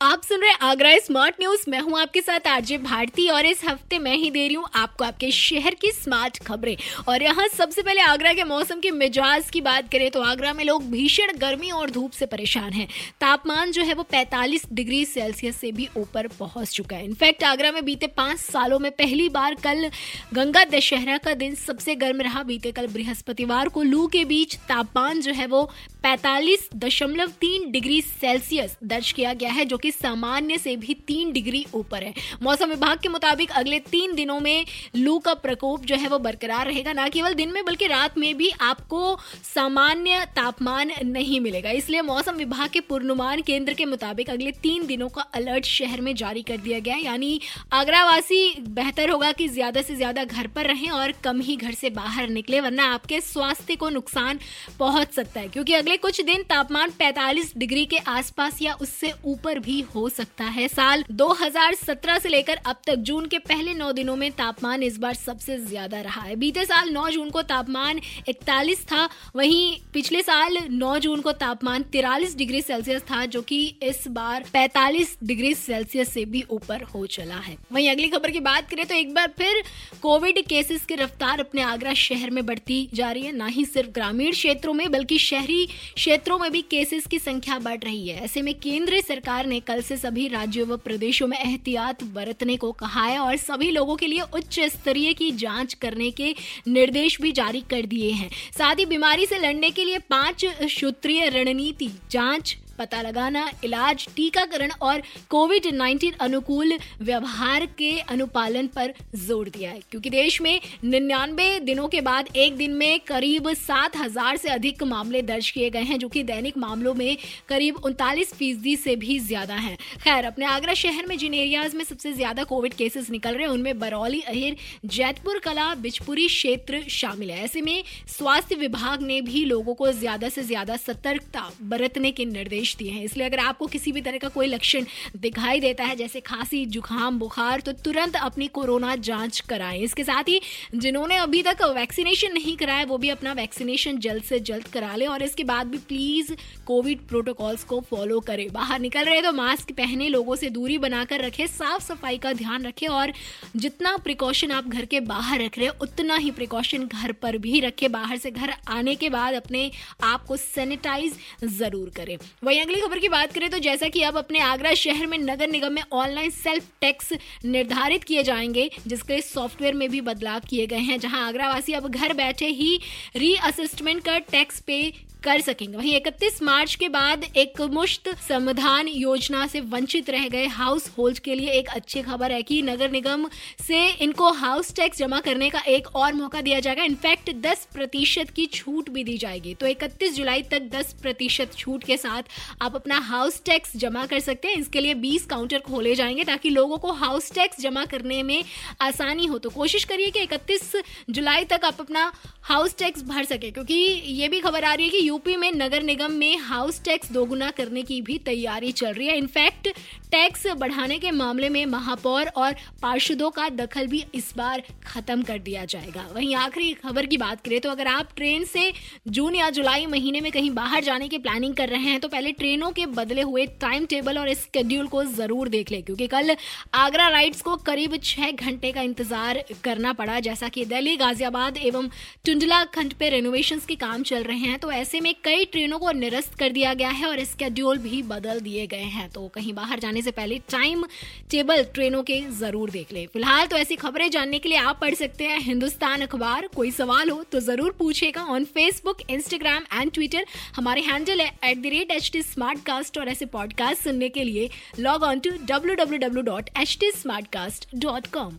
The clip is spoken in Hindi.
आप सुन रहे आगरा स्मार्ट न्यूज़। मैं हूँ आपके साथ आरजे भारती और इस हफ़्ते मैं ही दे रही हूँ आपको आपके शहर की स्मार्ट खबरें। और यहाँ सबसे पहले आगरा के मौसम के मिजाज की बात करें तो आगरा में लोग भीषण गर्मी और धूप से परेशान हैं। तापमान जो है वो 45 डिग्री सेल्सियस से भी ऊपर पहुँच चुका है। इनफैक्ट आगरा में बीते पाँच सालों में पहली बार कल गंगा दशहरा का दिन सबसे गर्म रहा। बीते कल बृहस्पतिवार को लू के बीच तापमान जो है वो पैतालीस डिग्री सेल्सियस दर्ज किया गया है, जो कि सामान्य से भी तीन डिग्री ऊपर है। मौसम विभाग के मुताबिक अगले तीन दिनों में लू का प्रकोप जो है वो बरकरार रहेगा, न केवल दिन में बल्कि रात में भी आपको सामान्य तापमान नहीं मिलेगा। इसलिए मौसम विभाग के पूर्वानुमान केंद्र के मुताबिक अगले तीन दिनों का अलर्ट शहर में जारी कर दिया गया यानी आगरावासी बेहतर होगा कि ज़्यादा से ज़्यादा घर पर रहें और कम ही घर से बाहर निकले, वरना आपके स्वास्थ्य को नुकसान पहुँच सकता है। क्योंकि अगले कुछ दिन तापमान 45 डिग्री के आसपास या उससे ऊपर भी हो सकता है। साल 2017 से लेकर अब तक जून के पहले नौ दिनों में तापमान इस बार सबसे ज़्यादा रहा है। बीते साल 9 जून को तापमान 41 था, वहीं पिछले साल 9 जून को तापमान तिरालीस डिग्री सेल्सियस था, जो कि इस बार 45 डिग्री सेल्सियस से भी ऊपर हो चला है। वहीं अगली खबर की बात करें तो एक बार फिर कोविड केसेस की रफ्तार अपने आगरा शहर में बढ़ती जा रही है। न ही सिर्फ़ ग्रामीण क्षेत्रों में, बल्कि शहरी क्षेत्रों में भी केसेस की संख्या बढ़ रही है। ऐसे में केंद्र सरकार ने कल से सभी राज्यों व प्रदेशों में एहतियात बरतने को कहा है और सभी लोगों के लिए उच्च स्तरीय की जाँच करने के निर्देश भी जारी कर दिए हैं। साथ ही बीमारी से लड़ने के लिए पाँच सूत्रीय रणनीति जाँच पता लगाना, इलाज, टीकाकरण और कोविड 19 अनुकूल व्यवहार के अनुपालन पर ज़ोर दिया है। क्योंकि देश में निन्यानवे दिनों के बाद एक दिन में करीब सात हज़ार से अधिक मामले दर्ज किए गए हैं, जो कि दैनिक मामलों में करीब उनतालीस फ़ीसदी से भी ज़्यादा हैं। खैर, अपने आगरा शहर में जिन एरियाज़ में सबसे ज़्यादा कोविड केसेस निकल रहे हैं, उनमें बरौली, अहिर, जैतपुर कला, बिजपुरी क्षेत्र शामिल है। ऐसे में स्वास्थ्य विभाग ने भी लोगों को ज़्यादा से ज़्यादा सतर्कता बरतने के निर्देश निर्देश दिए हैं। इसलिए अगर आपको किसी भी तरह का कोई लक्षण दिखाई देता है, जैसे खांसी, जुकाम, बुखार तो तुरंत अपनी कोरोना जाँच कराएँ। इसके साथ ही जिन्होंने अभी तक वैक्सीनेशन नहीं कराया, वो भी अपना वैक्सीनेशन जल्द से जल्द करा लें और इसके बाद भी प्लीज़ कोविड प्रोटोकॉल्स को फॉलो करें। बाहर निकल रहे तो मास्क पहने, लोगों से दूरी बनाकर रखें, साफ़ सफ़ाई का ध्यान रखें और जितना प्रिकॉशन आप घर के बाहर रख रहे हैं, उतना ही प्रिकॉशन घर पर भी रखें। बाहर से घर आने के बाद अपने आप को सैनिटाइज ज़रूर करें। वही वहीं अगली खबर की बात करें तो जैसा कि अब अपने आगरा शहर में नगर निगम में ऑनलाइन सेल्फ टैक्स निर्धारित किए जाएँगे, जिसके सॉफ्टवेयर में भी बदलाव किए गए हैं, जहाँ आगरा वासी अब घर बैठे ही री असिस्टमेंट का टैक्स पे कर सकेंगे। वहीं 31 मार्च के बाद एक मुश्त समाधान योजना से वंचित रह गए हाउस होल्ड के लिए एक अच्छी खबर है कि नगर निगम से इनको हाउस टैक्स जमा करने का एक और मौका दिया जाएगा। इनफैक्ट 10 प्रतिशत की छूट भी दी जाएगी। तो 31 जुलाई तक 10 प्रतिशत छूट के साथ आप अपना हाउस टैक्स जमा कर सकते हैं। इसके लिए 20 काउंटर खोले जाएँगे ताकि लोगों को हाउस टैक्स जमा करने में आसानी हो। तो कोशिश करिए कि इकतीस जुलाई तक आप अपना हाउस टैक्स भर सके, क्योंकि ये भी खबर आ रही है कि यूपी में नगर निगम में हाउस टैक्स दोगुना करने की भी तैयारी चल रही है। इनफैक्ट टैक्स बढ़ाने के मामले में महापौर और पार्षदों का दखल भी इस बार खत्म कर दिया जाएगा। वहीं आखिरी खबर की बात करें तो अगर आप ट्रेन से जून या जुलाई महीने में कहीं बाहर जाने की प्लानिंग कर रहे हैं तो पहले ट्रेनों के बदले हुए टाइम टेबल और स्केड्यूल को ज़रूर देख ले, क्योंकि कल आगरा राइड्स को करीब छह घंटे का इंतज़ार करना पड़ा। जैसा कि दिल्ली, गाजियाबाद एवं टुंडला खंड पे रेनोवेशन के काम चल रहे हैं तो ऐसे में कई ट्रेनों को निरस्त कर दिया गया है और स्केड्यूल भी बदल दिए गए हैं। तो कहीं बाहर जाने से पहले टाइम टेबल ट्रेनों के ज़रूर देख ले। फ़िलहाल तो ऐसी खबरें जानने के लिए आप पढ़ सकते हैं हिंदुस्तान अखबार। कोई सवाल हो तो ज़रूर पूछेगा on Facebook Instagram and Twitter हमारे हैंडल है at the rate H T smart cast और ऐसे पॉडकास्ट सुनने के लिए log on to W W W dot H T smart cast dot com